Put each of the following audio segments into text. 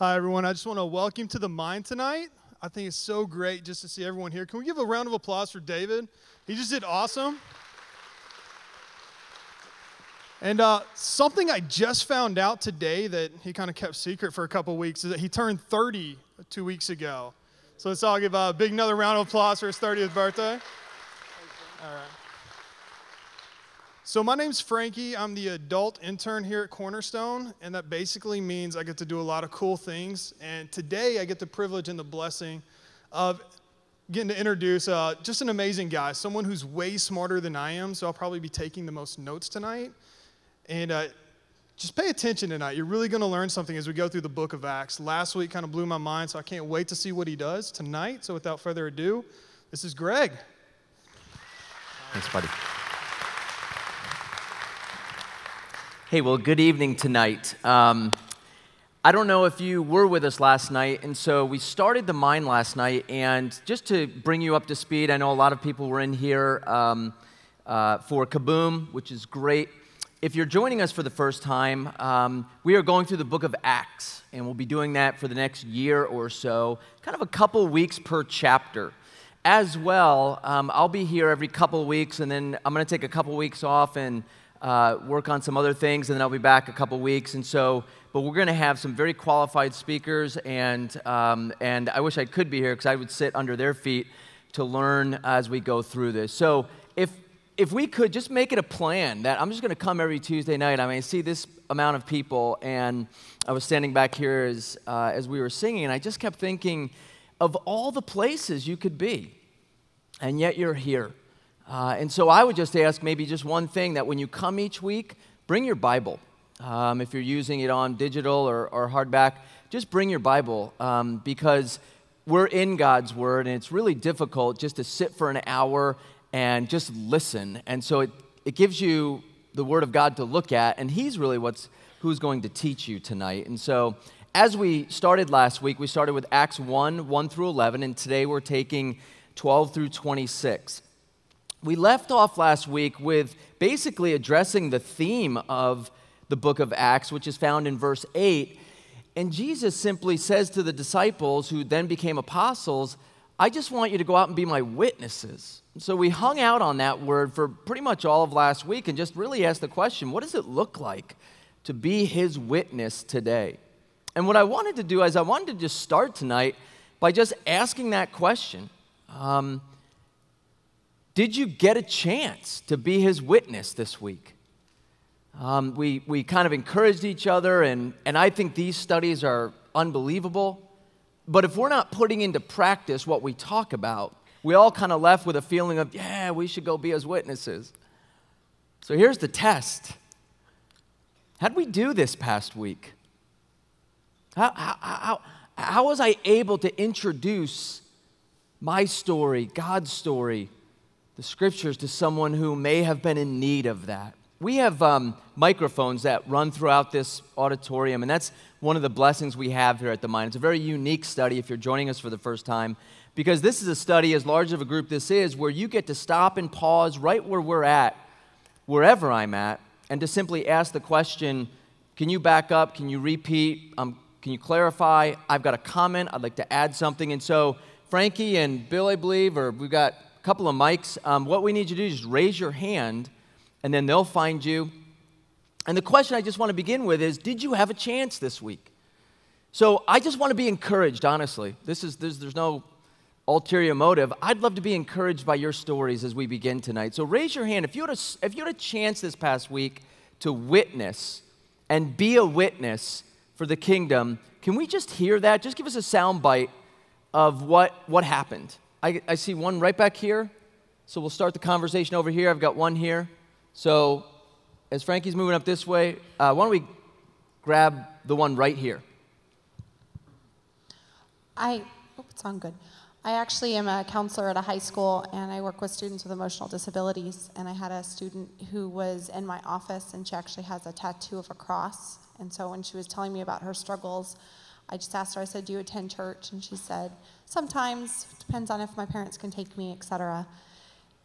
Hi, everyone. I just want to welcome to the Mind tonight. I think it's so great just to see everyone here. Can we give a round of applause for David? He just did awesome. And uh, something I just found out today that he kind of kept secret for a couple weeks is that he turned 30 two weeks ago. So let's all give a big another round of applause for his 30th birthday. All right. So my name's Frankie. I'm the adult intern here at Cornerstone, and that basically means I get to do a lot of cool things. And today I get the privilege and the blessing of getting to introduce uh, just an amazing guy, someone who's way smarter than I am. So I'll probably be taking the most notes tonight. And uh, just pay attention tonight. You're really going to learn something as we go through the book of Acts. Last week kind of blew my mind, so I can't wait to see what he does tonight. So without further ado, this is Greg. Thanks, buddy. Hey, well, good evening tonight. Um, I don't know if you were with us last night, and so we started the mine last night. And just to bring you up to speed, I know a lot of people were in here um, uh, for Kaboom, which is great. If you're joining us for the first time, um, we are going through the book of Acts, and we'll be doing that for the next year or so, kind of a couple weeks per chapter. As well, um, I'll be here every couple weeks, and then I'm going to take a couple weeks off and uh, work on some other things, and then I'll be back a couple weeks. And so, but we're going to have some very qualified speakers, and um, and I wish I could be here because I would sit under their feet to learn as we go through this. So if if we could just make it a plan that I'm just going to come every Tuesday night. I mean, I see this amount of people, and I was standing back here as uh, as we were singing, and I just kept thinking of all the places you could be, and yet you're here. Uh, and so I would just ask maybe just one thing that when you come each week, bring your Bible. Um, if you're using it on digital or, or hardback, just bring your Bible um, because we're in God's Word and it's really difficult just to sit for an hour and just listen. And so it, it gives you the Word of God to look at, and He's really what's who's going to teach you tonight. And so as we started last week, we started with Acts 1 1 through 11, and today we're taking 12 through 26. We left off last week with basically addressing the theme of the book of Acts, which is found in verse 8. And Jesus simply says to the disciples, who then became apostles, I just want you to go out and be my witnesses. So we hung out on that word for pretty much all of last week and just really asked the question what does it look like to be his witness today? And what I wanted to do is I wanted to just start tonight by just asking that question. Um, did you get a chance to be his witness this week? Um, we, we kind of encouraged each other, and, and I think these studies are unbelievable. But if we're not putting into practice what we talk about, we all kind of left with a feeling of, yeah, we should go be his witnesses. So here's the test How'd we do this past week? How, how, how, how was I able to introduce my story, God's story, the scriptures to someone who may have been in need of that. We have um, microphones that run throughout this auditorium, and that's one of the blessings we have here at the Mine. It's a very unique study if you're joining us for the first time, because this is a study, as large of a group this is, where you get to stop and pause right where we're at, wherever I'm at, and to simply ask the question Can you back up? Can you repeat? Um, can you clarify? I've got a comment. I'd like to add something. And so, Frankie and Bill, I believe, or we've got couple of mics. Um, what we need you to do is raise your hand, and then they'll find you. And the question I just want to begin with is Did you have a chance this week? So I just want to be encouraged, honestly. This is, there's, there's no ulterior motive. I'd love to be encouraged by your stories as we begin tonight. So raise your hand. If you had a, if you had a chance this past week to witness and be a witness for the kingdom, can we just hear that? Just give us a sound bite of what, what happened. I, I see one right back here. So we'll start the conversation over here. I've got one here. So as Frankie's moving up this way, uh, why don't we grab the one right here? I, oh, it's on good. I actually am a counselor at a high school and I work with students with emotional disabilities. And I had a student who was in my office and she actually has a tattoo of a cross. And so when she was telling me about her struggles, I just asked her, I said, Do you attend church? And she said, Sometimes, depends on if my parents can take me, etc.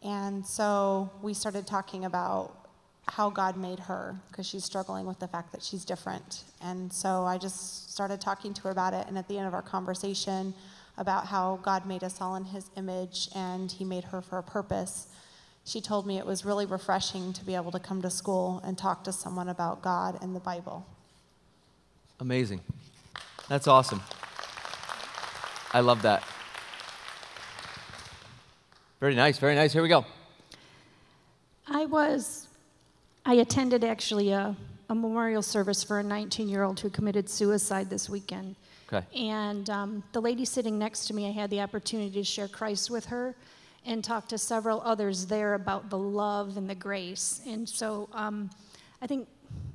And so we started talking about how God made her because she's struggling with the fact that she's different. And so I just started talking to her about it. And at the end of our conversation about how God made us all in his image and he made her for a purpose, she told me it was really refreshing to be able to come to school and talk to someone about God and the Bible. Amazing. That's awesome. I love that. Very nice, very nice. Here we go. I was, I attended actually a, a memorial service for a 19 year old who committed suicide this weekend. Okay. And um, the lady sitting next to me, I had the opportunity to share Christ with her and talk to several others there about the love and the grace. And so um, I think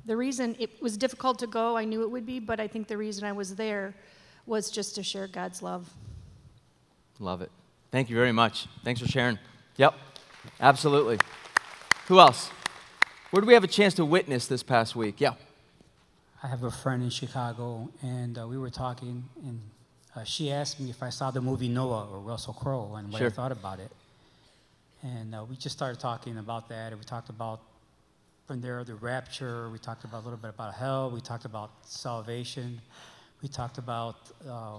the reason it was difficult to go, I knew it would be, but I think the reason I was there was just to share God's love. Love it. Thank you very much. Thanks for sharing. Yep, absolutely. Who else? Where did we have a chance to witness this past week? Yeah. I have a friend in Chicago, and uh, we were talking, and uh, she asked me if I saw the movie Noah or Russell Crowe and what Sure. I thought about it. And uh, we just started talking about that, and we talked about from there the rapture. We talked about a little bit about hell. We talked about salvation. We talked about uh,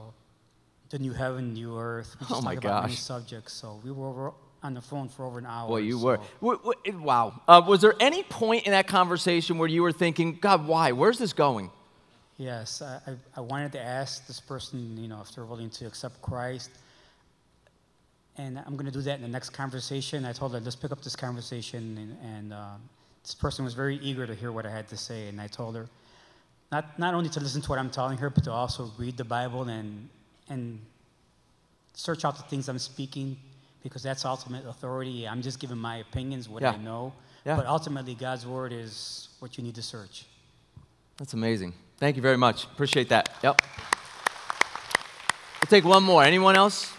the new heaven, new earth. We just Oh my talked about many subjects. So we were on the phone for over an hour. Boy, you so- were. Wow. Uh, was there any point in that conversation where you were thinking, God, why? Where's this going? Yes, I, I, I wanted to ask this person, you know, if they're willing to accept Christ. And I'm going to do that in the next conversation. I told her, let's pick up this conversation. And, and uh, this person was very eager to hear what I had to say. And I told her, not, not only to listen to what I'm telling her, but to also read the Bible and, and search out the things I'm speaking, because that's ultimate authority. I'm just giving my opinions, what Yeah. I know. Yeah. But ultimately, God's word is what you need to search. That's amazing. Thank you very much. Appreciate that. Yep. We'll take one more. Anyone else?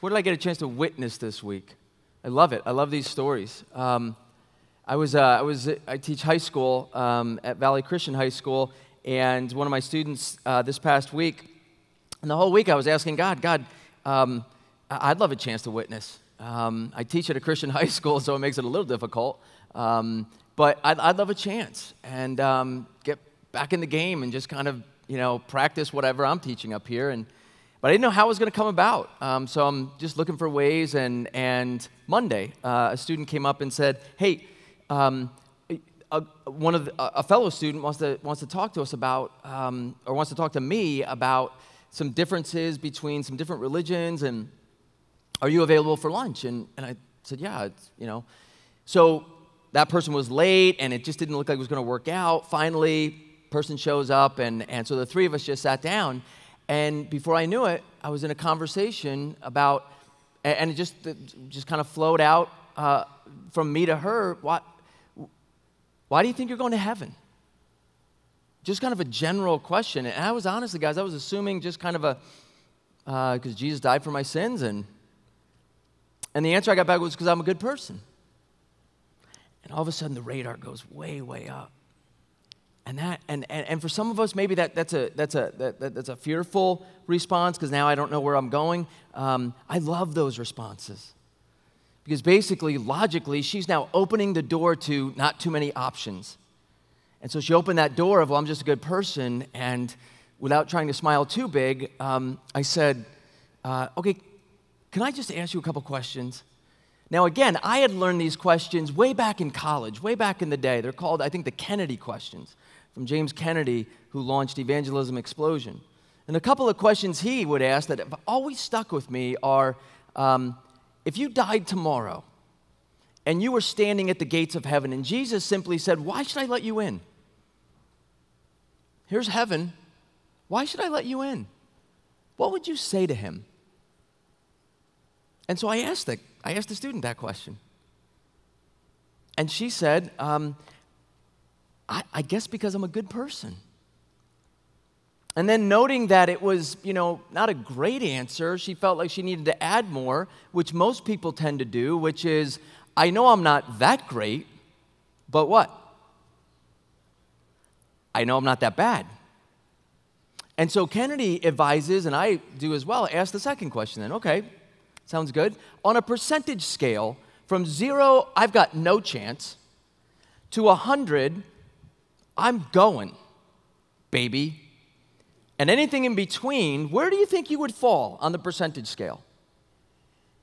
Where did I get a chance to witness this week? I love it. I love these stories. Um, I was, uh, I was, I teach high school um, at Valley Christian High School, and one of my students uh, this past week, and the whole week I was asking God, God, um, I'd love a chance to witness. Um, I teach at a Christian high school, so it makes it a little difficult. Um, but I'd, I'd love a chance and um, get back in the game and just kind of, you know, practice whatever I'm teaching up here. And but I didn't know how it was going to come about. Um, so I'm just looking for ways. And, and Monday, uh, a student came up and said, Hey, um, a, one of the, a fellow student wants to, wants to talk to us about, um, or wants to talk to me about some differences between some different religions. And are you available for lunch? And, and I said, Yeah, you know. So that person was late and it just didn't look like it was going to work out. Finally, person shows up and, and so the three of us just sat down and before I knew it, I was in a conversation about, and it just, it just kind of flowed out uh, from me to her. What, why do you think you're going to heaven? Just kind of a general question. And I was honestly, guys, I was assuming just kind of a, because Jesus died for my sins and and the answer I got back was because I'm a good person. And all of a sudden, the radar goes way, way up. And, that, and, and, and for some of us, maybe that, that's, a, that's, a, that, that- that's a fearful response because now I don't know where I'm going. Um, I love those responses. Because basically, logically, she's now opening the door to not too many options. And so she opened that door of, well, I'm just a good person. And without trying to smile too big, um, I said, uh, okay, can I just ask you a couple questions? Now, again, I had learned these questions way back in college, way back in the day. They're called, I think, the Kennedy questions from James Kennedy, who launched Evangelism Explosion. And a couple of questions he would ask that have always stuck with me are um, if you died tomorrow and you were standing at the gates of heaven, and Jesus simply said, Why should I let you in? Here's heaven. Why should I let you in? What would you say to him? And so I asked the, I asked the student that question. And she said, um, I, I guess because I'm a good person. And then noting that it was, you know, not a great answer, she felt like she needed to add more, which most people tend to do, which is, I know I'm not that great, but what? I know I'm not that bad. And so Kennedy advises, and I do as well, ask the second question then. Okay, sounds good. On a percentage scale, from zero, I've got no chance, to 100, I'm going, baby. And anything in between, where do you think you would fall on the percentage scale?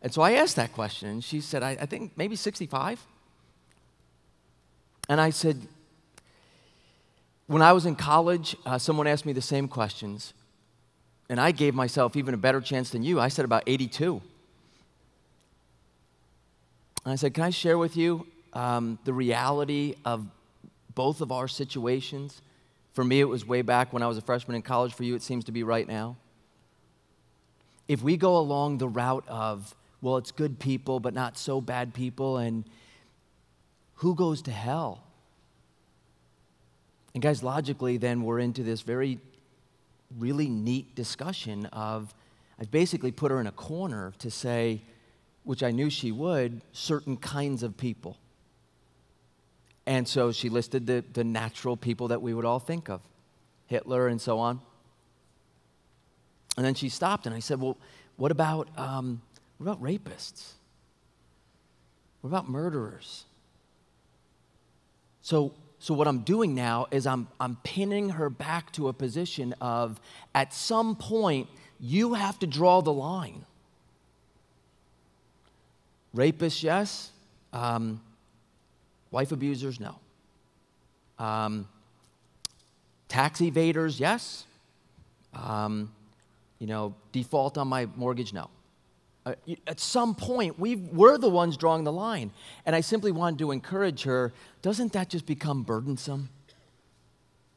And so I asked that question, and she said, I, I think maybe 65. And I said, when I was in college, uh, someone asked me the same questions, and I gave myself even a better chance than you. I said about 82. And I said, Can I share with you um, the reality of both of our situations? For me, it was way back when I was a freshman in college. For you, it seems to be right now. If we go along the route of, well, it's good people, but not so bad people, and who goes to hell? And, guys, logically, then we're into this very, really neat discussion of I've basically put her in a corner to say, which I knew she would, certain kinds of people. And so she listed the, the natural people that we would all think of Hitler and so on. And then she stopped, and I said, Well, what about, um, what about rapists? What about murderers? So, so what I'm doing now is I'm, I'm pinning her back to a position of at some point, you have to draw the line. Rapists, yes. Um, wife abusers, no. Um, tax evaders, yes. Um, you know, default on my mortgage, no. Uh, at some point, we we're the ones drawing the line. And I simply wanted to encourage her doesn't that just become burdensome?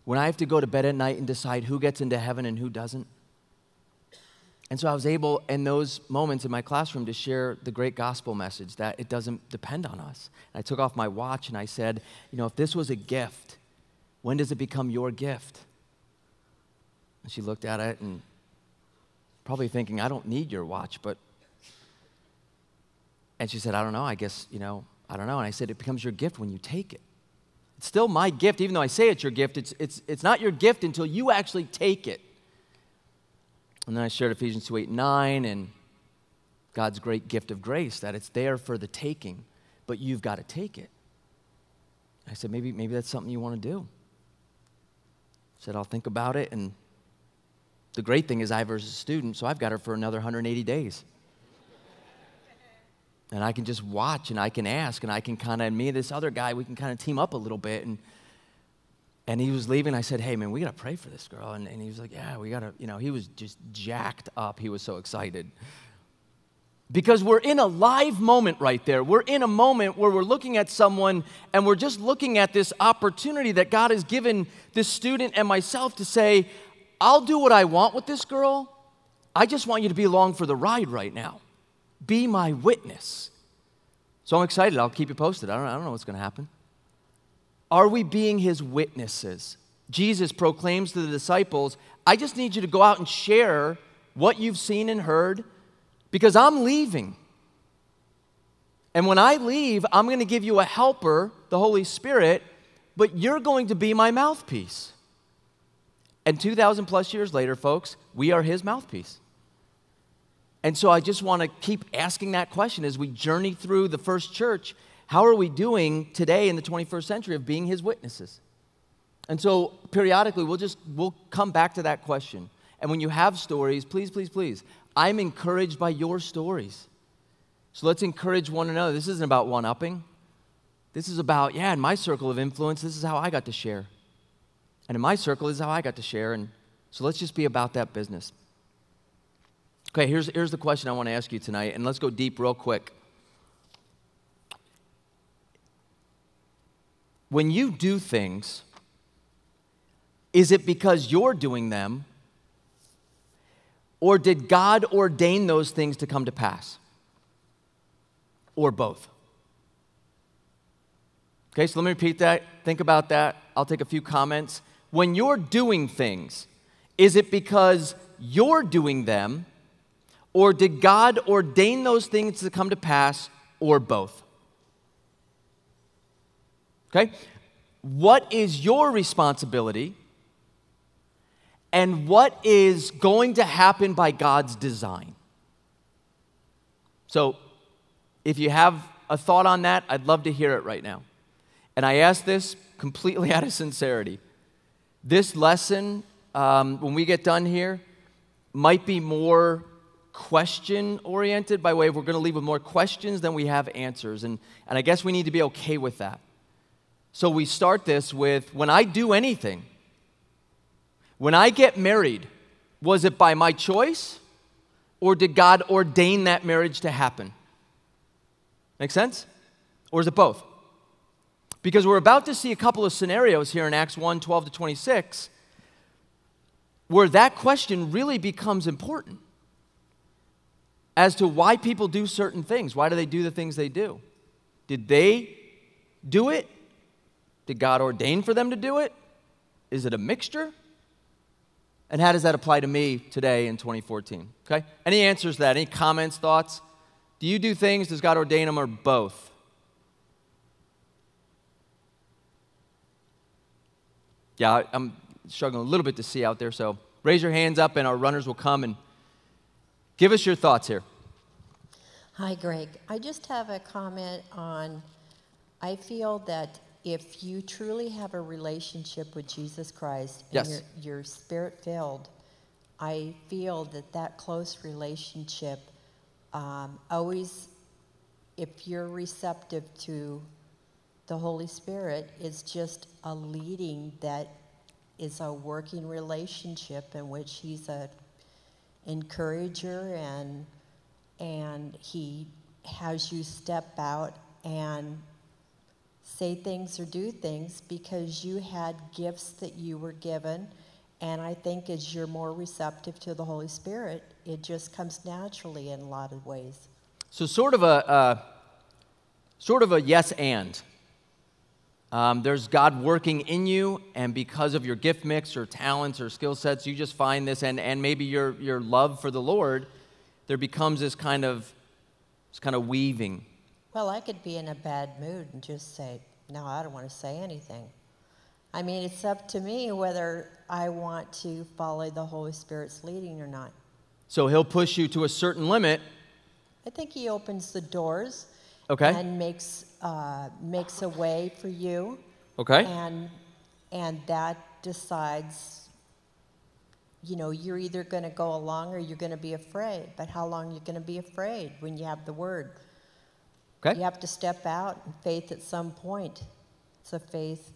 When I have to go to bed at night and decide who gets into heaven and who doesn't? And so I was able, in those moments in my classroom, to share the great gospel message that it doesn't depend on us. And I took off my watch and I said, you know, if this was a gift, when does it become your gift? And she looked at it and probably thinking, I don't need your watch, but. And she said, I don't know. I guess, you know, I don't know. And I said, it becomes your gift when you take it. It's still my gift, even though I say it's your gift. It's, it's, it's not your gift until you actually take it. And then I shared Ephesians 2 8 9 and God's great gift of grace, that it's there for the taking, but you've got to take it. I said, maybe, maybe that's something you want to do. I said, I'll think about it. And the great thing is, I have her as a student, so I've got her for another 180 days. and I can just watch and I can ask and I can kind of, me and this other guy, we can kind of team up a little bit. And and he was leaving. I said, Hey, man, we got to pray for this girl. And, and he was like, Yeah, we got to, you know, he was just jacked up. He was so excited. Because we're in a live moment right there. We're in a moment where we're looking at someone and we're just looking at this opportunity that God has given this student and myself to say, I'll do what I want with this girl. I just want you to be along for the ride right now. Be my witness. So I'm excited. I'll keep you posted. I don't, I don't know what's going to happen. Are we being his witnesses? Jesus proclaims to the disciples, I just need you to go out and share what you've seen and heard because I'm leaving. And when I leave, I'm going to give you a helper, the Holy Spirit, but you're going to be my mouthpiece. And 2,000 plus years later, folks, we are his mouthpiece. And so I just want to keep asking that question as we journey through the first church how are we doing today in the 21st century of being his witnesses? And so periodically we'll just we'll come back to that question. And when you have stories, please, please, please, I'm encouraged by your stories. So let's encourage one another. This isn't about one upping. This is about, yeah, in my circle of influence, this is how I got to share. And in my circle, this is how I got to share. And so let's just be about that business. Okay, here's, here's the question I want to ask you tonight, and let's go deep real quick. When you do things, is it because you're doing them? Or did God ordain those things to come to pass? Or both? Okay, so let me repeat that. Think about that. I'll take a few comments. When you're doing things, is it because you're doing them? Or did God ordain those things to come to pass? Or both? Okay? What is your responsibility? And what is going to happen by God's design? So, if you have a thought on that, I'd love to hear it right now. and I ask this completely out of sincerity. This lesson, um, when we get done here, might be more question oriented by way of we're going to leave with more questions than we have answers. And, and I guess we need to be okay with that. So we start this with when I do anything, when I get married, was it by my choice or did God ordain that marriage to happen? Make sense? Or is it both? Because we're about to see a couple of scenarios here in Acts 1 12 to 26 where that question really becomes important as to why people do certain things. Why do they do the things they do? Did they do it? Did God ordain for them to do it? Is it a mixture? And how does that apply to me today in 2014? Okay? Any answers to that? Any comments, thoughts? Do you do things? Does God ordain them or both? Yeah, I'm struggling a little bit to see out there, so raise your hands up and our runners will come and give us your thoughts here. Hi, Greg. I just have a comment on I feel that if you truly have a relationship with Jesus Christ and Yes. you're, you're spirit filled, I feel that that close relationship um, always, if you're receptive to the Holy Spirit, is just a leading that is a working relationship in which He's a encourager and and He has you step out and say things or do things because you had gifts that you were given. And I think as you're more receptive to the Holy Spirit, it just comes naturally in a lot of ways. So, sort of a, uh, sort of a yes and. Um, there's God working in you, and because of your gift mix or talents or skill sets, you just find this, and, and maybe your, your love for the Lord, there becomes this kind of, this kind of weaving. Well, I could be in a bad mood and just say, no, I don't want to say anything. I mean, it's up to me whether I want to follow the Holy Spirit's leading or not. So, He'll push you to a certain limit. I think He opens the doors Okay. and makes, uh, makes a way for you. Okay. And, and that decides, you know, you're either going to go along or you're going to be afraid. But how long are you going to be afraid when you have the word? Okay. You have to step out in faith at some point. It's a faith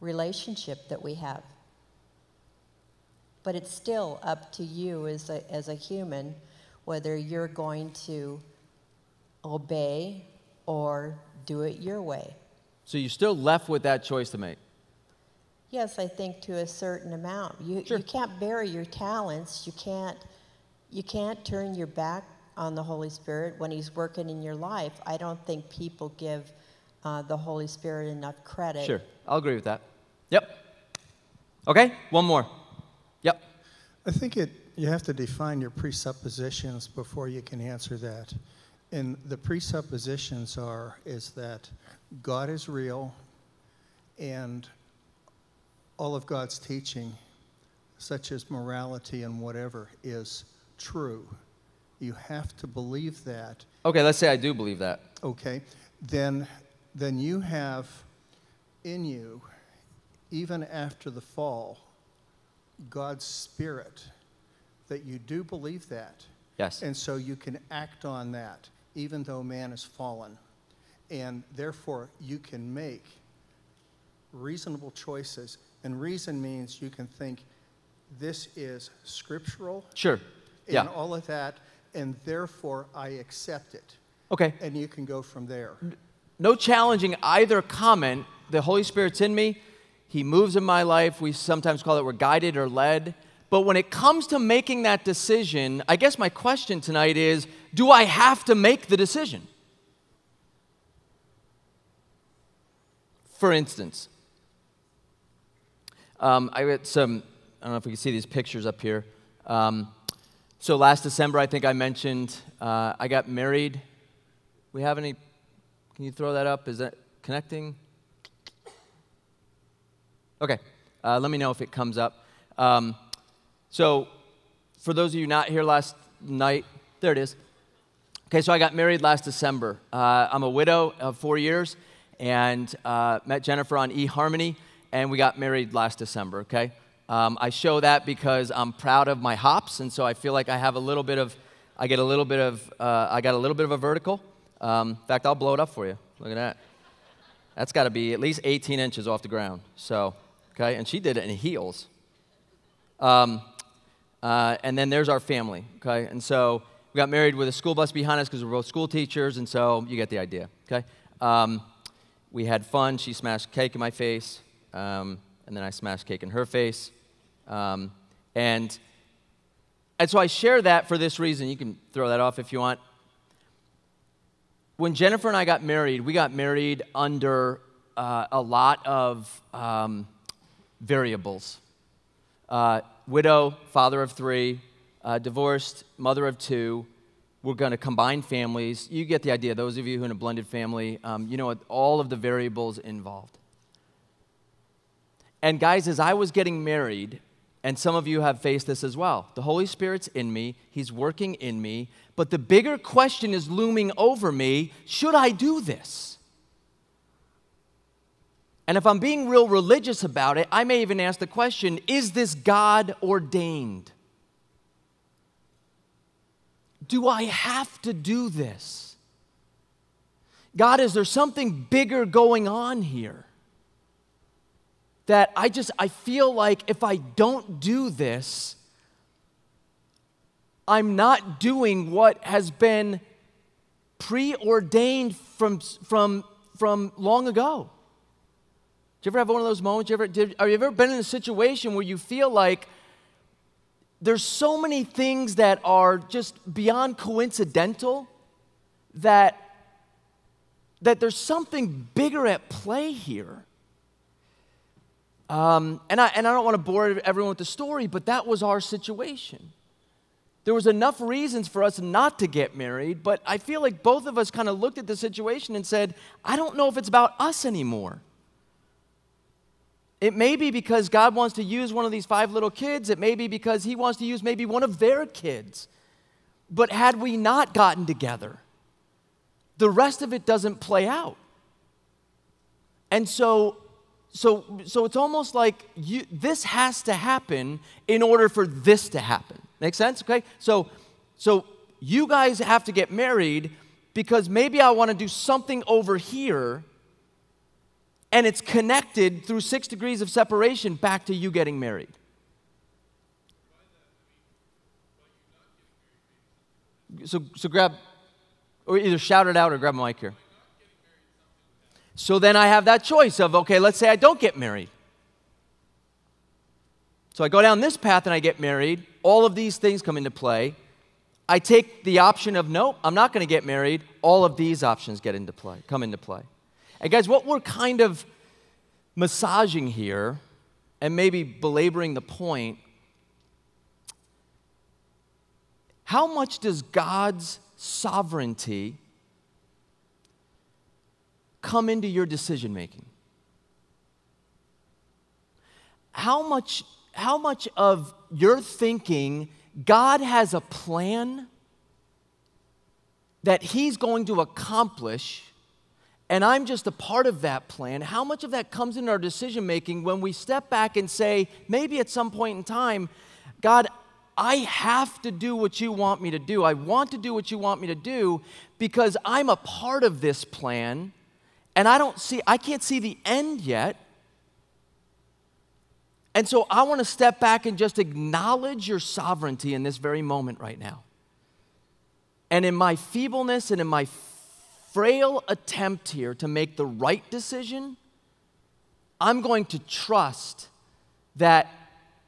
relationship that we have. But it's still up to you as a, as a human whether you're going to obey or do it your way. So, you're still left with that choice to make. Yes, I think to a certain amount. You, Sure. you can't bury your talents. You can't, you can't turn your back on the Holy Spirit when He's working in your life. I don't think people give uh, the Holy Spirit enough credit. Sure. I'll agree with that. Yep. Okay. One more. Yep. I think it, you have to define your presuppositions before you can answer that. And the presuppositions are is that God is real and all of God's teaching, such as morality and whatever, is true. You have to believe that Okay, let's say I do believe that. okay, then, then you have in you, even after the fall, God's Spirit, that you do believe that. Yes. And so you can act on that, even though man is fallen. And therefore, you can make reasonable choices. And reason means you can think, this is scriptural Sure. and Yeah. all of that, and therefore I accept it. Okay. And you can go from there. No challenging either comment. The Holy Spirit's in me. He moves in my life. We sometimes call it we're guided or led. But when it comes to making that decision, I guess my question tonight is do I have to make the decision? For instance, um, I got some, I don't know if we can see these pictures up here. Um, so last December, I think I mentioned uh, I got married. We have any, can you throw that up? Is that connecting? Okay, uh, let me know if it comes up. Um, so, for those of you not here last night, there it is. Okay, so I got married last December. Uh, I'm a widow of four years, and uh, met Jennifer on eHarmony, and we got married last December, okay? Um, I show that because I'm proud of my hops, and so I feel like I have a little bit of, I get a little bit of, uh, I got a little bit of a vertical. Um, in fact, I'll blow it up for you. Look at that. That's got to be at least 18 inches off the ground. So, okay, and she did it in heels. Um, uh, and then there's our family, okay? And so we got married with a school bus behind us because we're both school teachers, and so you get the idea, okay? Um, we had fun. She smashed cake in my face, um, and then I smashed cake in her face. Um, and, and so I share that for this reason. You can throw that off if you want. When Jennifer and I got married, we got married under uh, a lot of um, variables. Uh, widow, father of three, uh, divorced, mother of two. We're going to combine families. You get the idea. Those of you who are in a blended family, um, you know all of the variables involved. And guys, as I was getting married, and some of you have faced this as well. The Holy Spirit's in me, He's working in me, but the bigger question is looming over me should I do this? And if I'm being real religious about it, I may even ask the question is this God ordained? Do I have to do this? God, is there something bigger going on here? That I just, I feel like if I don't do this, I'm not doing what has been preordained from, from, from long ago. Do you ever have one of those moments? You ever, did, have you ever been in a situation where you feel like there's so many things that are just beyond coincidental that, that there's something bigger at play here. Um, and, I, and I don't want to bore everyone with the story, but that was our situation. There was enough reasons for us not to get married, but I feel like both of us kind of looked at the situation and said, I don't know if it's about us anymore. It may be because God wants to use one of these five little kids. It may be because He wants to use maybe one of their kids. But had we not gotten together, the rest of it doesn't play out. And so, so, so it's almost like you, this has to happen in order for this to happen. Make sense? Okay? So, so you guys have to get married because maybe I want to do something over here and it's connected through six degrees of separation back to you getting married. So, so grab, or either shout it out or grab a mic here. So then I have that choice of, okay, let's say I don't get married. So I go down this path and I get married. All of these things come into play. I take the option of, nope, I'm not going to get married. All of these options get into play, come into play. And guys, what we're kind of massaging here and maybe belaboring the point how much does God's sovereignty come into your decision making? How much, how much of your thinking God has a plan that He's going to accomplish and I'm just a part of that plan, how much of that comes in our decision making when we step back and say, maybe at some point in time, God, I have to do what you want me to do. I want to do what you want me to do because I'm a part of this plan and I don't see, I can't see the end yet. And so I want to step back and just acknowledge your sovereignty in this very moment right now. And in my feebleness and in my frail attempt here to make the right decision, I'm going to trust that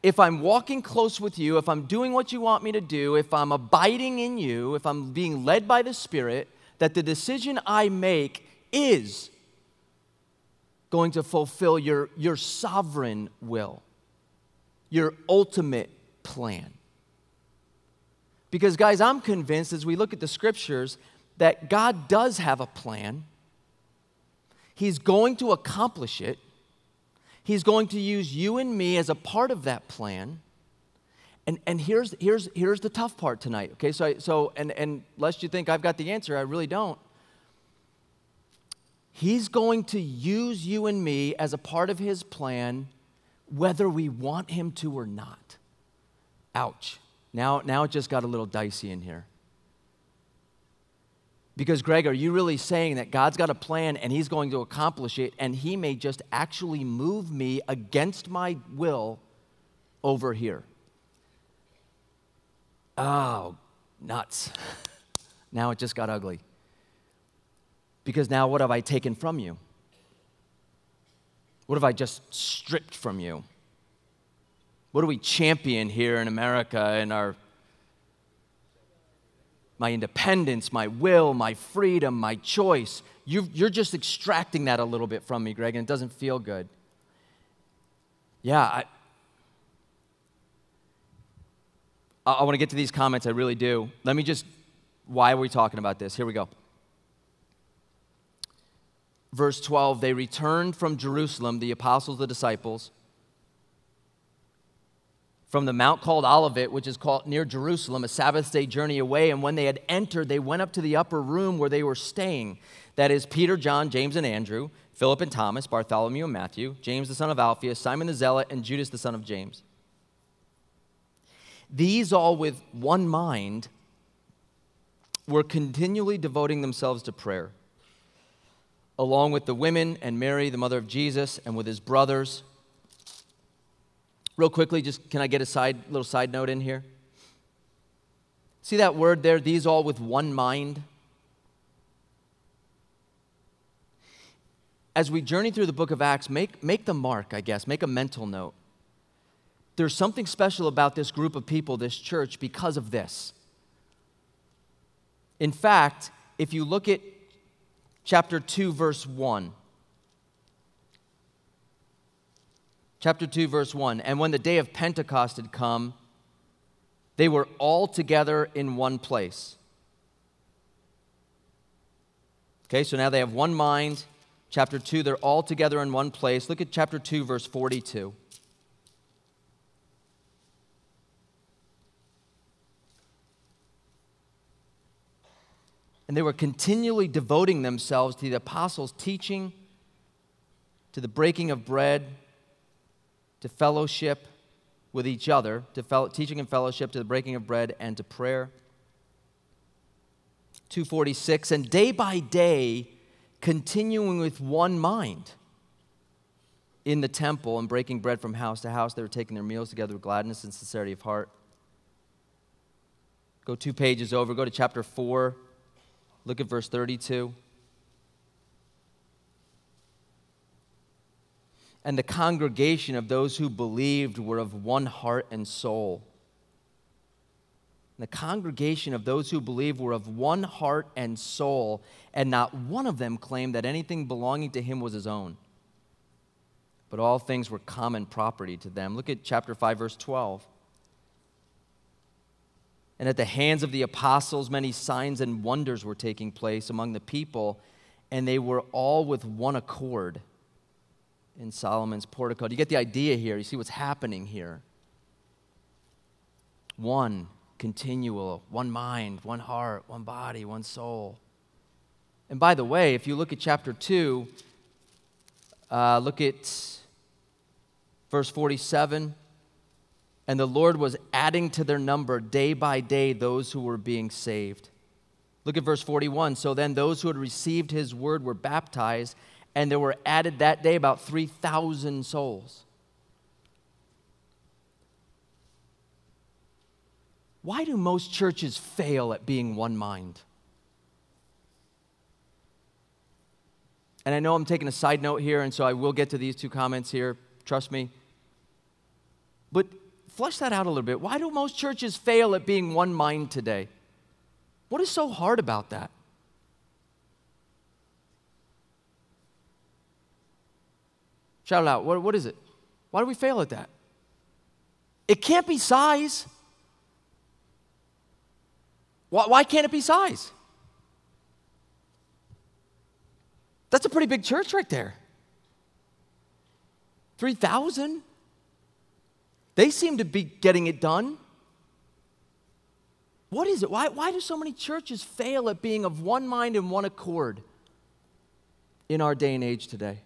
if I'm walking close with you, if I'm doing what you want me to do, if I'm abiding in you, if I'm being led by the Spirit, that the decision I make is going to fulfill your, your sovereign will, your ultimate plan. Because, guys, I'm convinced as we look at the scriptures that God does have a plan. He's going to accomplish it. He's going to use you and me as a part of that plan. And, and here's, here's, here's the tough part tonight, okay? So, so and, and lest you think I've got the answer, I really don't. He's going to use you and me as a part of His plan, whether we want Him to or not. Ouch. Now, now it just got a little dicey in here. Because, Greg, are you really saying that God's got a plan and He's going to accomplish it, and He may just actually move me against my will over here? Oh, nuts. now it just got ugly. Because now what have I taken from you? What have I just stripped from you? What do we champion here in America in our my independence, my will, my freedom, my choice. you are just extracting that a little bit from me, Greg, and it doesn't feel good. Yeah, I, I want to get to these comments, I really do. Let me just, why are we talking about this? Here we go. Verse 12 They returned from Jerusalem, the apostles, the disciples from the mount called Olivet, which is called near Jerusalem, a Sabbath day journey away. And when they had entered, they went up to the upper room where they were staying. That is Peter, John, James, and Andrew, Philip and Thomas, Bartholomew and Matthew, James the son of Alphaeus, Simon the Zealot, and Judas the son of James. These all with one mind were continually devoting themselves to prayer, along with the women and Mary, the mother of Jesus, and with his brothers Real quickly, just can I get a side little side note in here? See that word there, these all with one mind? As we journey through the book of Acts, make, make the mark, I guess, make a mental note. There's something special about this group of people, this church, because of this. In fact, if you look at chapter 2, verse 1, chapter 2, verse 1. And when the day of Pentecost had come, they were all together in one place. Okay, so now they have one mind. Chapter 2, they're all together in one place. Look at chapter 2, verse 42. And they were continually devoting themselves to the apostles' teaching, to the breaking of bread, to fellowship with each other, to fellow, teaching and fellowship, to the breaking of bread, and to prayer. 246, and day by day, continuing with one mind in the temple and breaking bread from house to house, they were taking their meals together with gladness and sincerity of heart. Go two pages over, go to chapter 4, look at verse 32. and the congregation of those who believed were of one heart and soul. The congregation of those who believed were of one heart and soul, and not one of them claimed that anything belonging to him was his own. But all things were common property to them. Look at chapter 5, verse 12. And at the hands of the apostles, many signs and wonders were taking place among the people, and they were all with one accord in Solomon's portico. Do you get the idea here? You see what's happening here? One continual, one mind, one heart, one body, one soul. And by the way, if you look at chapter 2, uh, look at verse 47. And the Lord was adding to their number day by day those who were being saved. Look at verse 41. So then those who had received his word were baptized, and there were added that day about 3,000 souls. Why do most churches fail at being one mind? And I know I'm taking a side note here, and so I will get to these two comments here. Trust me. But flesh that out a little bit. Why do most churches fail at being one mind today? What is so hard about that? Shout it out. What, what is it? Why do we fail at that? It can't be size. Why, why can't it be size? That's a pretty big church right there. 3,000. They seem to be getting it done. What is it? Why, why do so many churches fail at being of one mind and one accord? in our day and age today?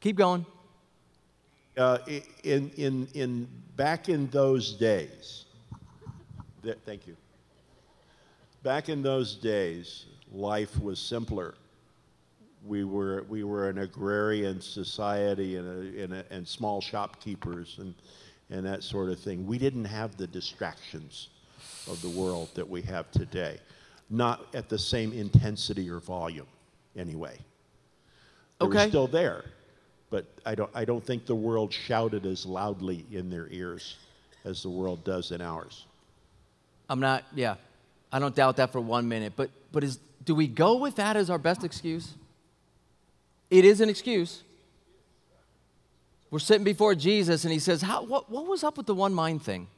Keep going. Uh, in, in, in, back in those days, th- thank you. Back in those days, life was simpler. We were, we were an agrarian society and, a, and, a, and small shopkeepers and, and that sort of thing. We didn't have the distractions of the world that we have today, not at the same intensity or volume, anyway. They were Okay. still there, but I don't, I don't think the world shouted as loudly in their ears as the world does in ours. I'm not, yeah, I don't doubt that for one minute. But, but is, do we go with that as our best excuse? It is an excuse. We're sitting before Jesus and he says, How, what, what was up with the one mind thing?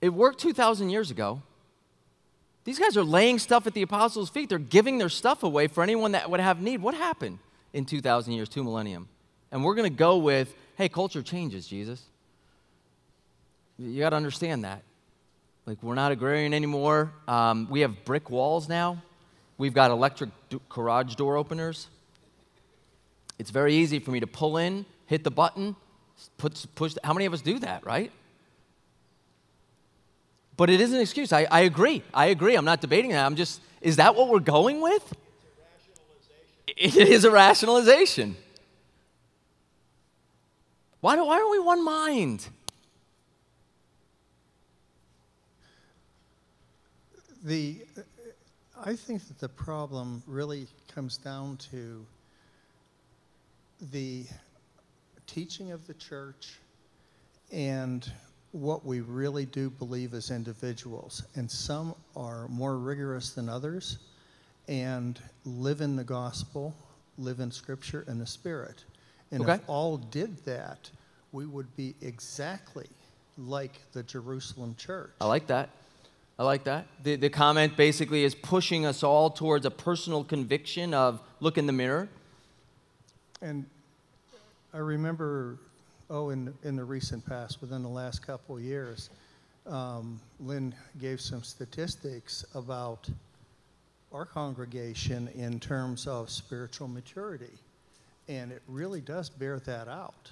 It worked 2,000 years ago. These guys are laying stuff at the apostles' feet. They're giving their stuff away for anyone that would have need. What happened in 2,000 years, two millennium? And we're going to go with, hey, culture changes, Jesus. You got to understand that. Like, we're not agrarian anymore. Um, we have brick walls now. We've got electric do- garage door openers. It's very easy for me to pull in, hit the button, put, push. How many of us do that, right? But it is an excuse. I, I agree. I agree. I'm not debating that. I'm just, is that what we're going with? It is a rationalization. Why, do, why aren't we one mind? The, I think that the problem really comes down to the teaching of the church and what we really do believe as individuals. And some are more rigorous than others and live in the gospel, live in scripture and the spirit. And Okay. if all did that, we would be exactly like the Jerusalem church. I like that. I like that. The, the comment basically is pushing us all towards a personal conviction of look in the mirror. And I remember, oh, in, in the recent past, within the last couple of years, um, Lynn gave some statistics about our congregation in terms of spiritual maturity. And it really does bear that out.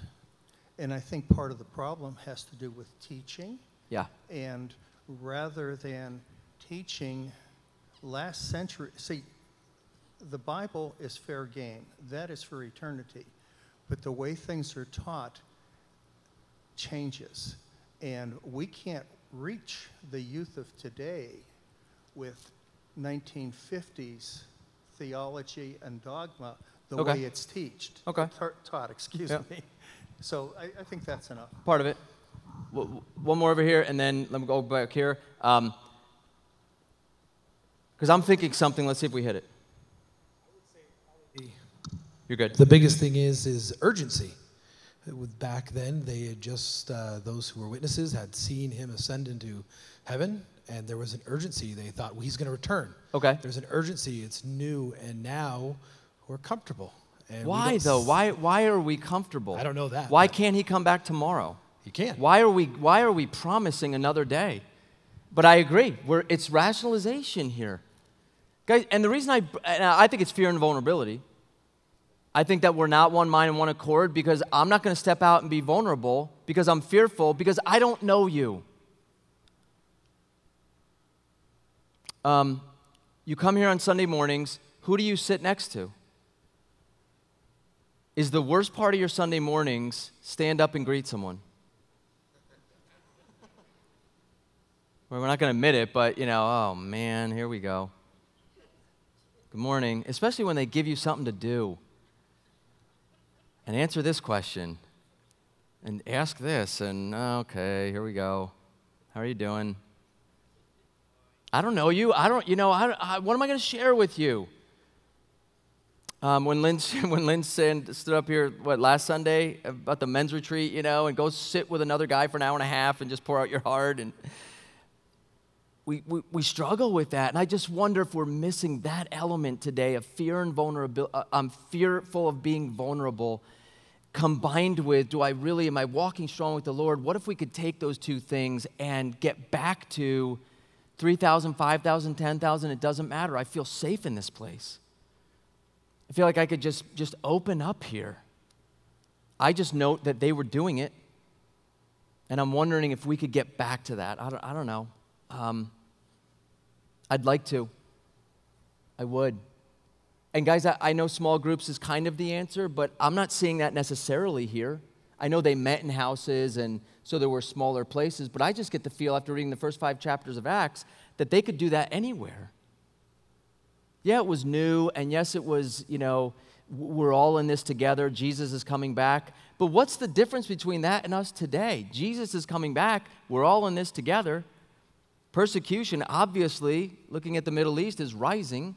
And I think part of the problem has to do with teaching. Yeah. And rather than teaching last century, see, the Bible is fair game. That is for eternity. But the way things are taught changes. And we can't reach the youth of today with 1950s theology and dogma the Okay. way it's teached. Okay. tar- Taught, excuse Yeah. me. So I, I think that's enough. Part of it. One more over here, and then let me go back here. Because I'm thinking something. Let's see if we hit it. You're good. The biggest thing is is urgency. With back then, they had just uh, those who were witnesses had seen him ascend into heaven, and there was an urgency. They thought well, he's going to return. Okay. There's an urgency. It's new, and now we're comfortable. And Why though? Why why are we comfortable? I don't know that, Why can't he come back tomorrow? He can't. Why are we why are we promising another day? But I agree. We're, it's rationalization here. Guys, and the reason I I think it's fear and vulnerability. I think that we're not one mind and one accord because I'm not going to step out and be vulnerable because I'm fearful because I don't know you. Um, you come here on Sunday mornings, who do you sit next to? Is the worst part of your Sunday mornings stand up and greet someone? We're not going to admit it, but you know, oh man, here we go. Good morning, especially when they give you something to do. And answer this question. And ask this, and okay, here we go. How are you doing? I don't know you. I don't, you know, I, I, what am I going to share with you? Um, when Lynn, when Lynn stood up here, what, last Sunday about the men's retreat, you know, and go sit with another guy for an hour and a half and just pour out your heart. And we, we, we struggle with that. And I just wonder if we're missing that element today of fear and vulnerability. Uh, I'm fearful of being vulnerable combined with do I really, am I walking strong with the Lord? What if we could take those two things and get back to 3,000, 5,000, 10,000? It doesn't matter. I feel safe in this place. I feel like I could just, just open up here. I just note that they were doing it. And I'm wondering if we could get back to that. I don't, I don't know. Um, I'd like to. I would. And guys, I, I know small groups is kind of the answer, but I'm not seeing that necessarily here. I know they met in houses and so there were smaller places, but I just get the feel after reading the first five chapters of Acts that they could do that anywhere. Yeah, it was new, and yes, it was, you know, we're all in this together. Jesus is coming back. But what's the difference between that and us today? Jesus is coming back. We're all in this together. Persecution, obviously, looking at the Middle East, is rising.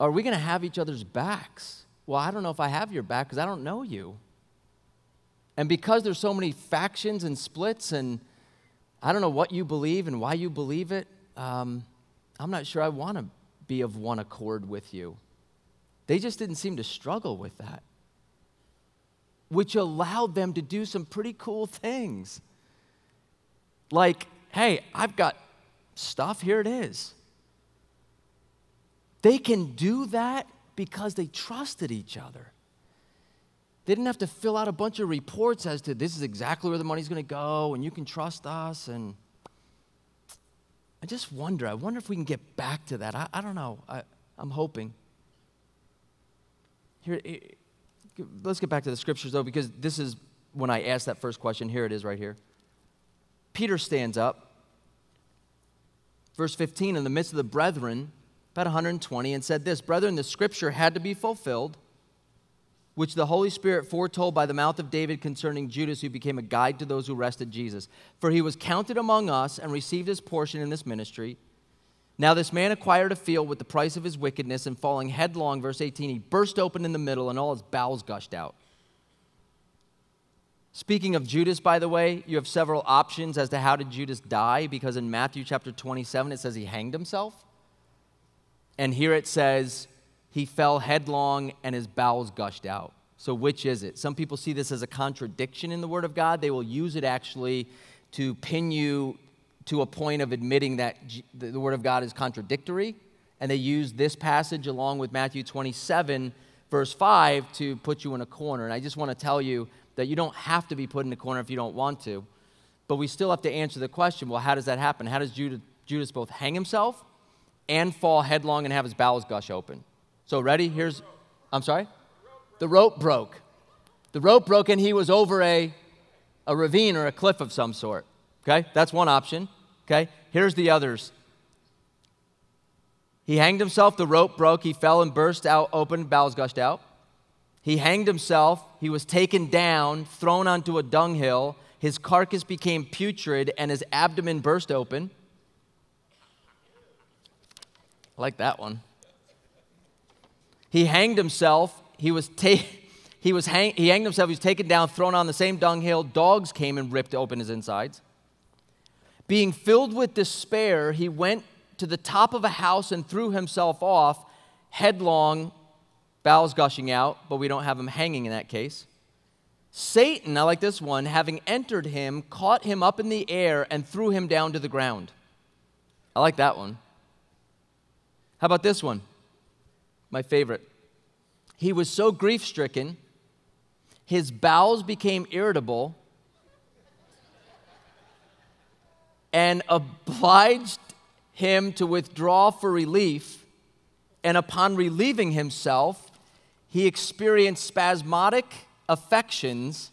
Are we going to have each other's backs? Well, I don't know if I have your back because I don't know you. And because there's so many factions and splits, and I don't know what you believe and why you believe it, um, I'm not sure I want to be of one accord with you. They just didn't seem to struggle with that, which allowed them to do some pretty cool things. Like, hey, I've got stuff, here it is. They can do that because they trusted each other. They didn't have to fill out a bunch of reports as to this is exactly where the money's going to go and you can trust us. And I just wonder, I wonder if we can get back to that. I, I don't know. I, I'm hoping. Here, let's get back to the scriptures though, because this is when I asked that first question. Here it is right here. Peter stands up. Verse 15, in the midst of the brethren, about 120, and said this Brethren, the scripture had to be fulfilled, which the Holy Spirit foretold by the mouth of David concerning Judas, who became a guide to those who arrested Jesus. For he was counted among us and received his portion in this ministry. Now, this man acquired a field with the price of his wickedness, and falling headlong, verse 18, he burst open in the middle, and all his bowels gushed out. Speaking of Judas, by the way, you have several options as to how did Judas die, because in Matthew chapter 27, it says he hanged himself. And here it says he fell headlong and his bowels gushed out. So, which is it? Some people see this as a contradiction in the Word of God. They will use it actually to pin you to a point of admitting that the Word of God is contradictory. And they use this passage along with Matthew 27, verse 5, to put you in a corner. And I just want to tell you that you don't have to be put in a corner if you don't want to. But we still have to answer the question well, how does that happen? How does Judas both hang himself and fall headlong and have his bowels gush open? So, ready? Here's, I'm sorry? The rope broke. The rope broke and he was over a, a ravine or a cliff of some sort. Okay, that's one option. Okay, here's the others. He hanged himself, the rope broke, he fell and burst out open, bowels gushed out. He hanged himself, he was taken down, thrown onto a dunghill, his carcass became putrid, and his abdomen burst open. I like that one. He hanged himself, he was taken. He, was hang- he hanged himself, he was taken down, thrown on the same dunghill. Dogs came and ripped open his insides. Being filled with despair, he went to the top of a house and threw himself off, headlong, bowels gushing out, but we don't have him hanging in that case. Satan, I like this one, having entered him, caught him up in the air and threw him down to the ground. I like that one. How about this one? My favorite. He was so grief stricken, his bowels became irritable and obliged him to withdraw for relief. And upon relieving himself, he experienced spasmodic affections,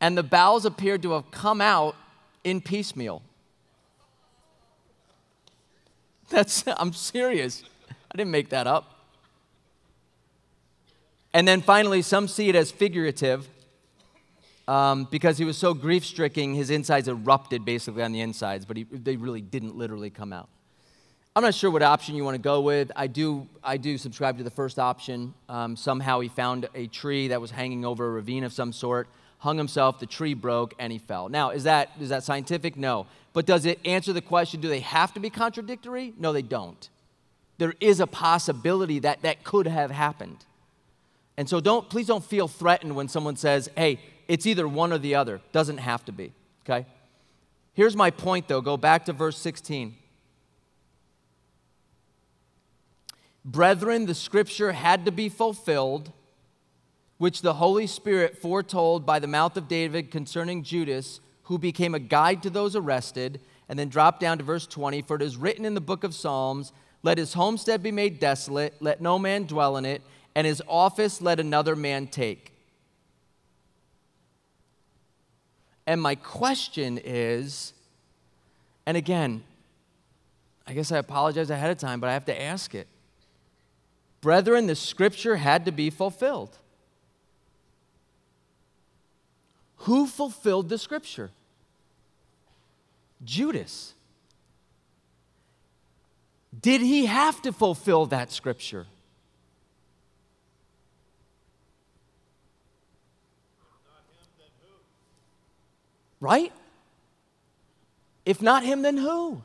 and the bowels appeared to have come out in piecemeal. That's, I'm serious. I didn't make that up. And then finally, some see it as figurative um, because he was so grief stricken, his insides erupted basically on the insides, but he, they really didn't literally come out. I'm not sure what option you want to go with. I do, I do subscribe to the first option. Um, somehow he found a tree that was hanging over a ravine of some sort, hung himself, the tree broke, and he fell. Now, is that, is that scientific? No. But does it answer the question do they have to be contradictory? No, they don't. There is a possibility that that could have happened. And so don't please don't feel threatened when someone says, "Hey, it's either one or the other." Doesn't have to be, okay? Here's my point though. Go back to verse 16. Brethren, the scripture had to be fulfilled, which the Holy Spirit foretold by the mouth of David concerning Judas, who became a guide to those arrested. And then drop down to verse 20 For it is written in the book of Psalms, Let his homestead be made desolate, let no man dwell in it, and his office let another man take. And my question is, and again, I guess I apologize ahead of time, but I have to ask it. Brethren, the scripture had to be fulfilled. Who fulfilled the scripture? Judas. Did he have to fulfill that scripture? Right? If not him, then who?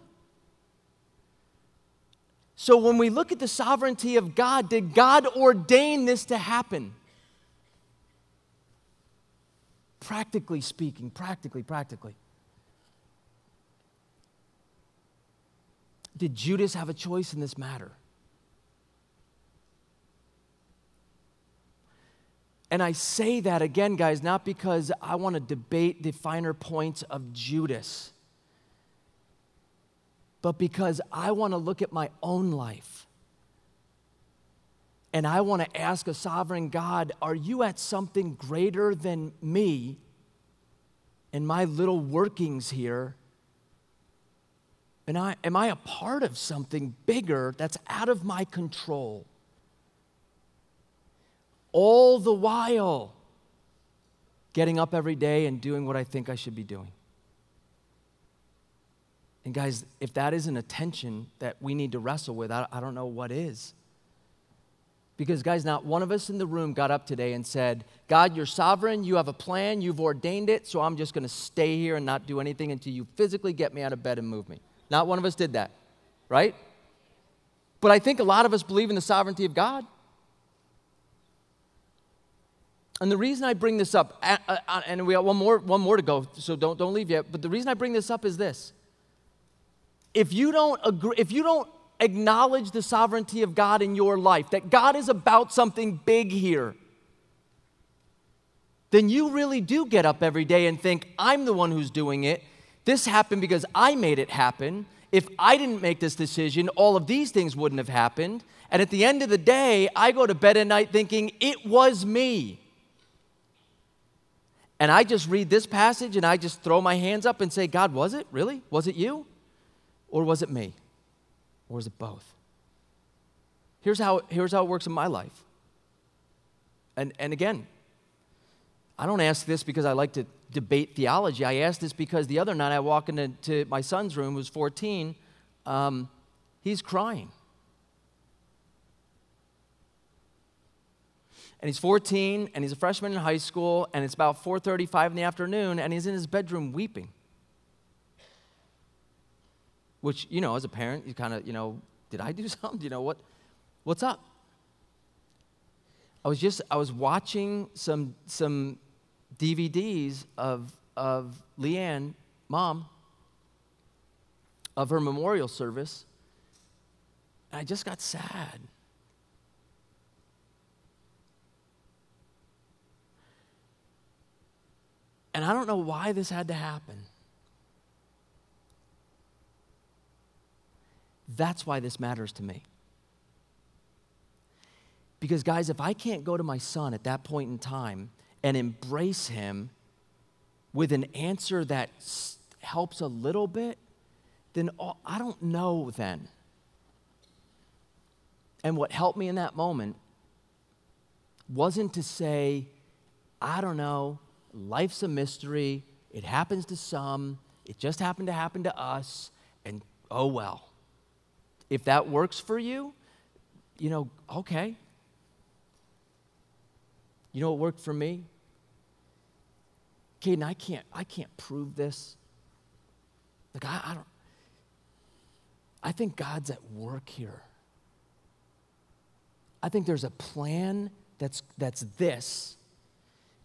So when we look at the sovereignty of God, did God ordain this to happen? Practically speaking, practically, practically. Did Judas have a choice in this matter? And I say that again, guys, not because I want to debate the finer points of Judas but because I want to look at my own life. And I want to ask a sovereign God, are you at something greater than me and my little workings here? And I, am I a part of something bigger that's out of my control? All the while getting up every day and doing what I think I should be doing. And guys, if that isn't a tension that we need to wrestle with, I, I don't know what is. Because, guys, not one of us in the room got up today and said, God, you're sovereign, you have a plan, you've ordained it, so I'm just going to stay here and not do anything until you physically get me out of bed and move me. Not one of us did that, right? But I think a lot of us believe in the sovereignty of God. And the reason I bring this up, and we have one more, one more to go, so don't, don't leave yet, but the reason I bring this up is this if you don't agree, if you don't acknowledge the sovereignty of God in your life, that God is about something big here, then you really do get up every day and think, I'm the one who's doing it. This happened because I made it happen. If I didn't make this decision, all of these things wouldn't have happened. And at the end of the day, I go to bed at night thinking, it was me. And I just read this passage and I just throw my hands up and say, God, was it? Really? Was it you? Or was it me? Or was it both? Here's how, here's how it works in my life. And, and again, I don't ask this because I like to debate theology. I ask this because the other night I walk into my son's room, who's 14, um, he's crying. And he's 14, and he's a freshman in high school, and it's about 4.35 in the afternoon, and he's in his bedroom weeping which, you know, as a parent, you kind of, you know, did I do something? You know, what, what's up? I was just, I was watching some, some DVDs of, of Leanne, mom, of her memorial service, and I just got sad. And I don't know why this had to happen. That's why this matters to me. Because, guys, if I can't go to my son at that point in time and embrace him with an answer that helps a little bit, then I don't know then. And what helped me in that moment wasn't to say, I don't know, life's a mystery, it happens to some, it just happened to happen to us, and oh well. If that works for you, you know, okay. You know what worked for me? Caden, I can't, I can't prove this. Like, I, I don't, I think God's at work here. I think there's a plan that's, that's this,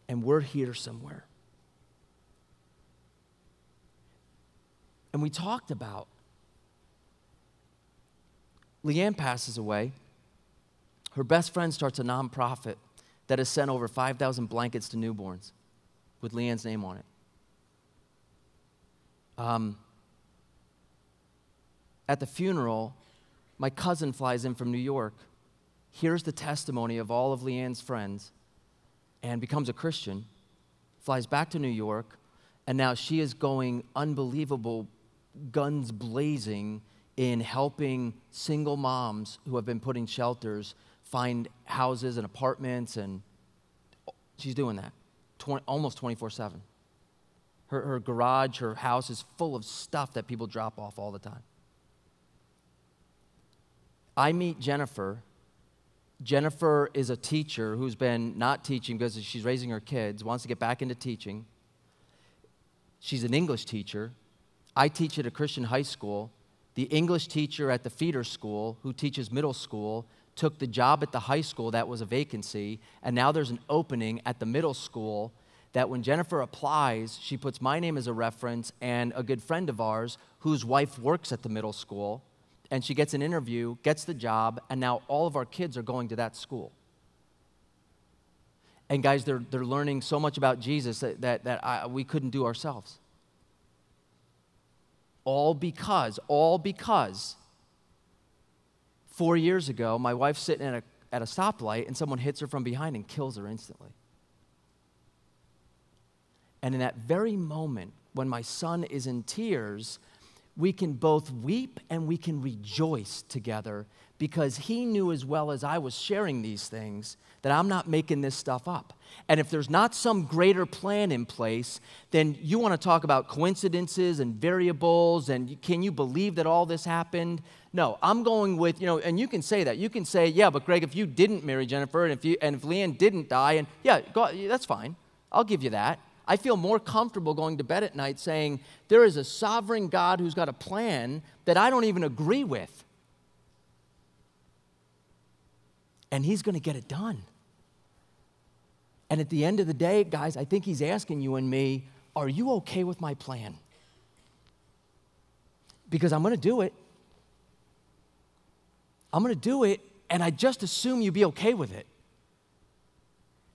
and we're here somewhere. And we talked about Leanne passes away. Her best friend starts a nonprofit that has sent over 5,000 blankets to newborns with Leanne's name on it. Um, at the funeral, my cousin flies in from New York, hears the testimony of all of Leanne's friends, and becomes a Christian, flies back to New York, and now she is going unbelievable, guns blazing in helping single moms who have been put in shelters find houses and apartments, and she's doing that 20, almost 24 7. Her, her garage, her house is full of stuff that people drop off all the time. I meet Jennifer. Jennifer is a teacher who's been not teaching because she's raising her kids, wants to get back into teaching. She's an English teacher. I teach at a Christian high school. The English teacher at the feeder school, who teaches middle school, took the job at the high school that was a vacancy, and now there's an opening at the middle school that when Jennifer applies, she puts my name as a reference and a good friend of ours whose wife works at the middle school and she gets an interview, gets the job, and now all of our kids are going to that school. And guys, they're, they're learning so much about Jesus that, that, that I, we couldn't do ourselves. All because, all because four years ago, my wife's sitting at a, at a stoplight and someone hits her from behind and kills her instantly. And in that very moment, when my son is in tears, we can both weep and we can rejoice together because he knew as well as I was sharing these things that I'm not making this stuff up. And if there's not some greater plan in place, then you want to talk about coincidences and variables and can you believe that all this happened? No, I'm going with, you know, and you can say that. You can say, yeah, but Greg, if you didn't marry Jennifer and if, you, and if Leanne didn't die, and yeah, go, that's fine. I'll give you that. I feel more comfortable going to bed at night saying, There is a sovereign God who's got a plan that I don't even agree with. And He's going to get it done. And at the end of the day, guys, I think He's asking you and me, Are you okay with my plan? Because I'm going to do it. I'm going to do it, and I just assume you be okay with it.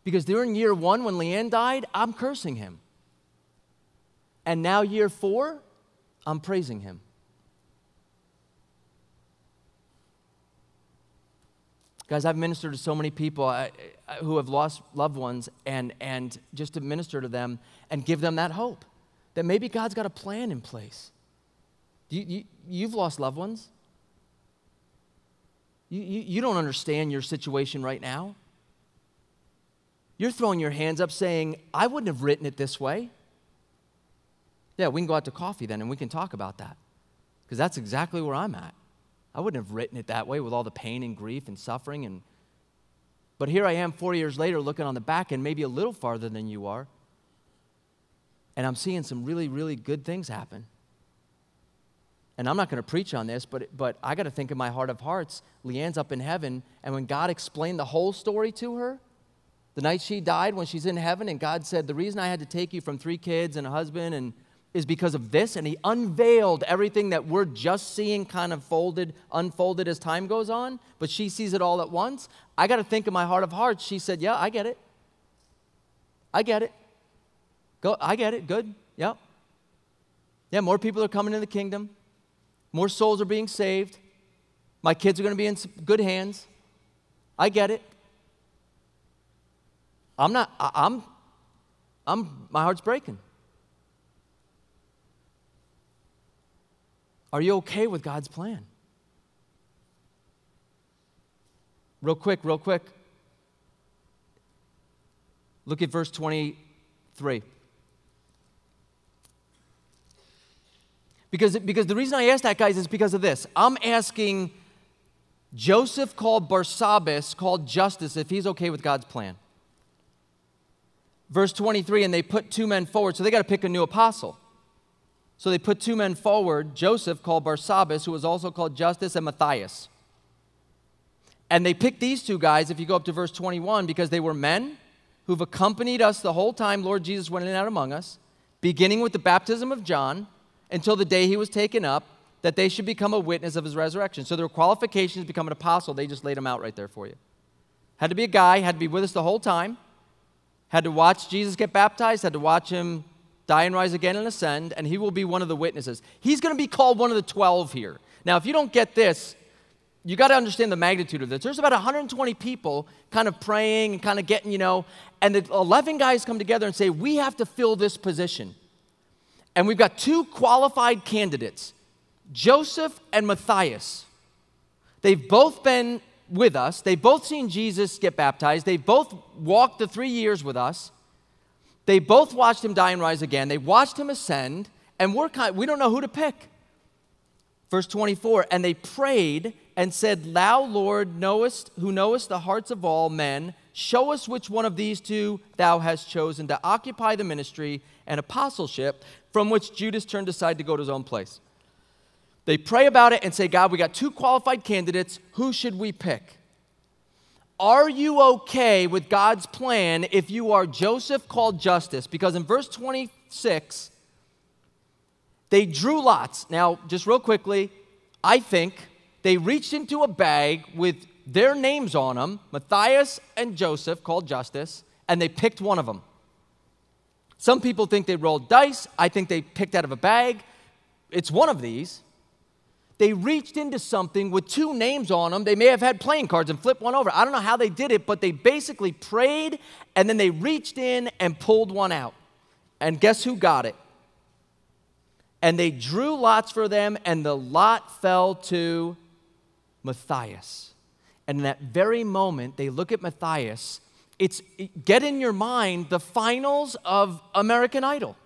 Because during year one, when Leanne died, I'm cursing him. And now, year four, I'm praising him. Guys, I've ministered to so many people uh, uh, who have lost loved ones, and, and just to minister to them and give them that hope that maybe God's got a plan in place. You, you, you've lost loved ones. You, you, you don't understand your situation right now. You're throwing your hands up saying, I wouldn't have written it this way. Yeah, we can go out to coffee then and we can talk about that. Because that's exactly where I'm at. I wouldn't have written it that way with all the pain and grief and suffering and but here I am 4 years later looking on the back end maybe a little farther than you are. And I'm seeing some really really good things happen. And I'm not going to preach on this, but, but I got to think in my heart of hearts, Leanne's up in heaven, and when God explained the whole story to her, the night she died, when she's in heaven, and God said, The reason I had to take you from three kids and a husband and is because of this, and he unveiled everything that we're just seeing kind of folded, unfolded as time goes on, but she sees it all at once. I got to think in my heart of hearts, she said, Yeah, I get it. I get it. Go, I get it. Good. Yep. Yeah, more people are coming into the kingdom. More souls are being saved. My kids are going to be in good hands. I get it. I'm not, I, I'm, I'm, my heart's breaking. Are you okay with God's plan? Real quick, real quick. Look at verse 23. Because, because the reason I ask that, guys, is because of this. I'm asking Joseph called Barsabbas, called Justus, if he's okay with God's plan. Verse 23, and they put two men forward, so they got to pick a new apostle. So they put two men forward Joseph, called Barsabbas, who was also called Justus, and Matthias. And they picked these two guys, if you go up to verse 21, because they were men who've accompanied us the whole time Lord Jesus went in and out among us, beginning with the baptism of John until the day he was taken up, that they should become a witness of his resurrection. So their qualifications to become an apostle, they just laid them out right there for you. Had to be a guy, had to be with us the whole time, had to watch Jesus get baptized, had to watch him die and rise again and ascend, and he will be one of the witnesses. He's going to be called one of the 12 here. Now, if you don't get this, you got to understand the magnitude of this. There's about 120 people kind of praying and kind of getting, you know, and the 11 guys come together and say, We have to fill this position. And we've got two qualified candidates, Joseph and Matthias. They've both been with us, they've both seen Jesus get baptized, they've both walked the three years with us. They both watched him die and rise again. They watched him ascend, and we're kind, we don't know who to pick. Verse 24, and they prayed and said, Thou, Lord, knowest, who knowest the hearts of all men, show us which one of these two thou hast chosen to occupy the ministry and apostleship from which Judas turned aside to go to his own place. They pray about it and say, God, we got two qualified candidates. Who should we pick? Are you okay with God's plan if you are Joseph called Justus? Because in verse 26, they drew lots. Now, just real quickly, I think they reached into a bag with their names on them, Matthias and Joseph, called Justus, and they picked one of them. Some people think they rolled dice. I think they picked out of a bag. It's one of these they reached into something with two names on them. They may have had playing cards and flipped one over. I don't know how they did it, but they basically prayed and then they reached in and pulled one out. And guess who got it? And they drew lots for them, and the lot fell to Matthias. And in that very moment, they look at Matthias. It's get in your mind the finals of American Idol.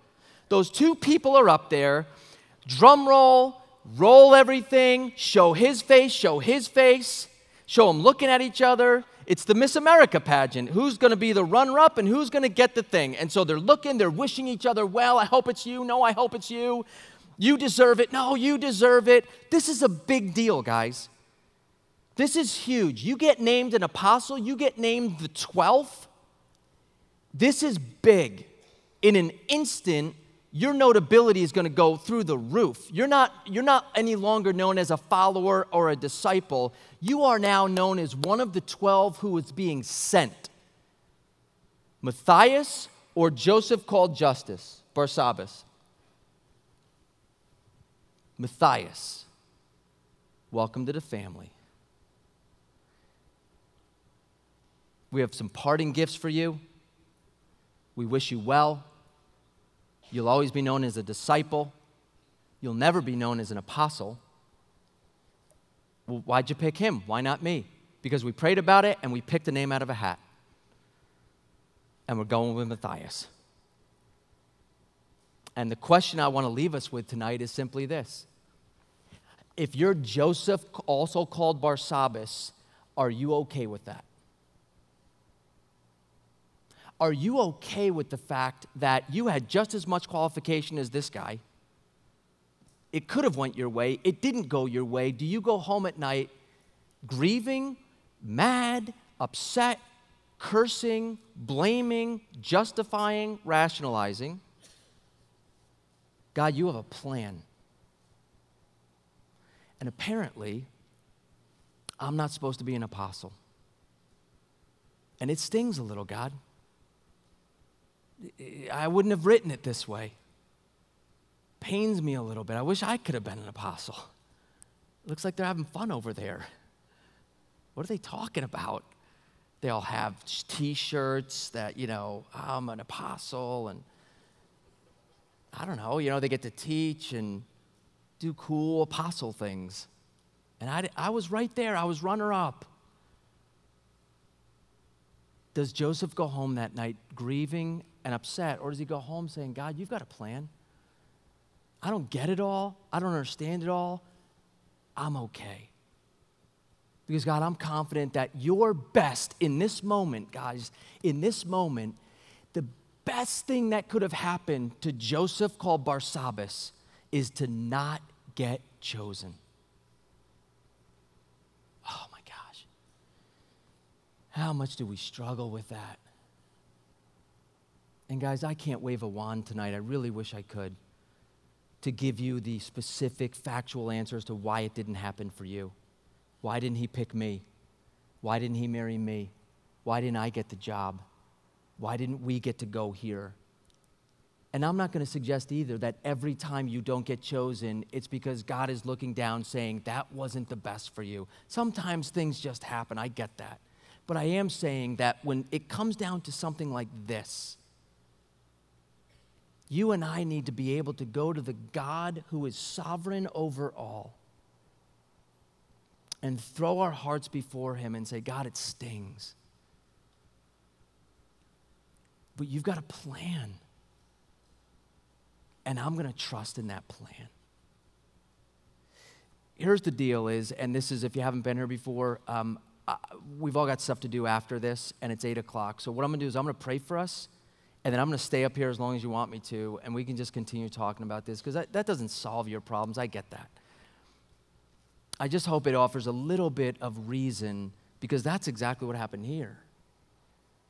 Those two people are up there, drum roll, roll everything, show his face, show his face, show them looking at each other. It's the Miss America pageant. Who's going to be the runner up and who's going to get the thing? And so they're looking, they're wishing each other well. I hope it's you. No, I hope it's you. You deserve it. No, you deserve it. This is a big deal, guys. This is huge. You get named an apostle, you get named the 12th. This is big. In an instant, your notability is going to go through the roof. You're not, you're not any longer known as a follower or a disciple. You are now known as one of the 12 who is being sent. Matthias or Joseph called Justus, Barsabbas. Matthias, welcome to the family. We have some parting gifts for you. We wish you well. You'll always be known as a disciple. You'll never be known as an apostle. Well, why'd you pick him? Why not me? Because we prayed about it and we picked a name out of a hat. And we're going with Matthias. And the question I want to leave us with tonight is simply this If you're Joseph, also called Barsabbas, are you okay with that? Are you okay with the fact that you had just as much qualification as this guy? It could have went your way. It didn't go your way. Do you go home at night grieving, mad, upset, cursing, blaming, justifying, rationalizing? God, you have a plan. And apparently, I'm not supposed to be an apostle. And it stings a little, God. I wouldn't have written it this way. Pains me a little bit. I wish I could have been an apostle. Looks like they're having fun over there. What are they talking about? They all have t shirts that, you know, I'm an apostle, and I don't know, you know, they get to teach and do cool apostle things. And I, I was right there, I was runner up. Does Joseph go home that night grieving and upset? Or does he go home saying, God, you've got a plan? I don't get it all. I don't understand it all. I'm okay. Because, God, I'm confident that your best in this moment, guys, in this moment, the best thing that could have happened to Joseph called Barsabbas is to not get chosen. Oh my gosh. How much do we struggle with that? And guys, I can't wave a wand tonight. I really wish I could to give you the specific factual answers to why it didn't happen for you. Why didn't he pick me? Why didn't he marry me? Why didn't I get the job? Why didn't we get to go here? And I'm not going to suggest either that every time you don't get chosen, it's because God is looking down saying, that wasn't the best for you. Sometimes things just happen. I get that. But I am saying that when it comes down to something like this, you and I need to be able to go to the God who is sovereign over all and throw our hearts before Him and say, God, it stings. But you've got a plan. And I'm going to trust in that plan. Here's the deal is, and this is if you haven't been here before, um, we've all got stuff to do after this, and it's 8 o'clock. So what I'm going to do is I'm going to pray for us, and then I'm going to stay up here as long as you want me to, and we can just continue talking about this, because that, that doesn't solve your problems. I get that. I just hope it offers a little bit of reason, because that's exactly what happened here.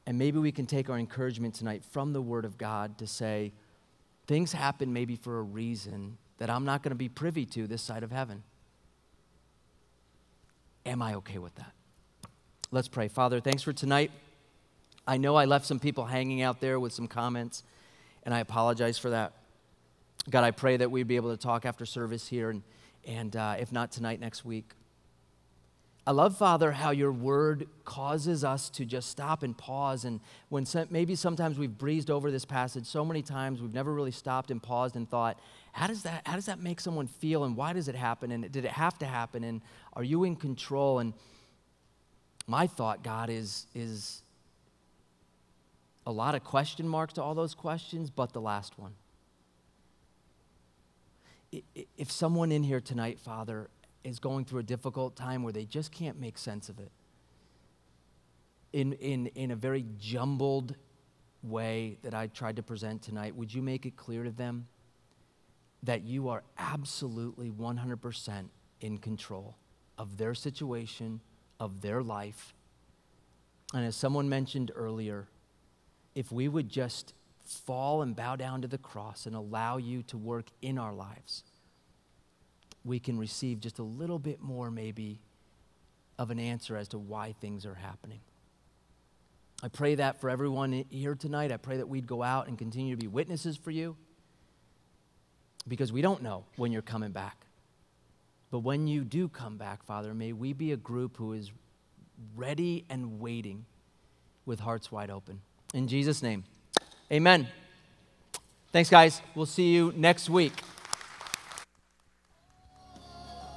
And maybe we can take our encouragement tonight from the Word of God to say, things happen maybe for a reason that I'm not going to be privy to this side of heaven. Am I okay with that? Let's pray. Father, thanks for tonight. I know I left some people hanging out there with some comments, and I apologize for that. God, I pray that we'd be able to talk after service here, and, and uh, if not tonight, next week. I love, Father, how your word causes us to just stop and pause. And when some, maybe sometimes we've breezed over this passage so many times, we've never really stopped and paused and thought, how does that, how does that make someone feel? And why does it happen? And did it have to happen? And are you in control? And my thought, God, is, is a lot of question marks to all those questions, but the last one. If someone in here tonight, Father, is going through a difficult time where they just can't make sense of it, in, in, in a very jumbled way that I tried to present tonight, would you make it clear to them that you are absolutely 100% in control of their situation, of their life? And as someone mentioned earlier, if we would just fall and bow down to the cross and allow you to work in our lives, we can receive just a little bit more, maybe, of an answer as to why things are happening. I pray that for everyone here tonight. I pray that we'd go out and continue to be witnesses for you because we don't know when you're coming back. But when you do come back, Father, may we be a group who is ready and waiting with hearts wide open. In Jesus' name, amen. Thanks, guys. We'll see you next week.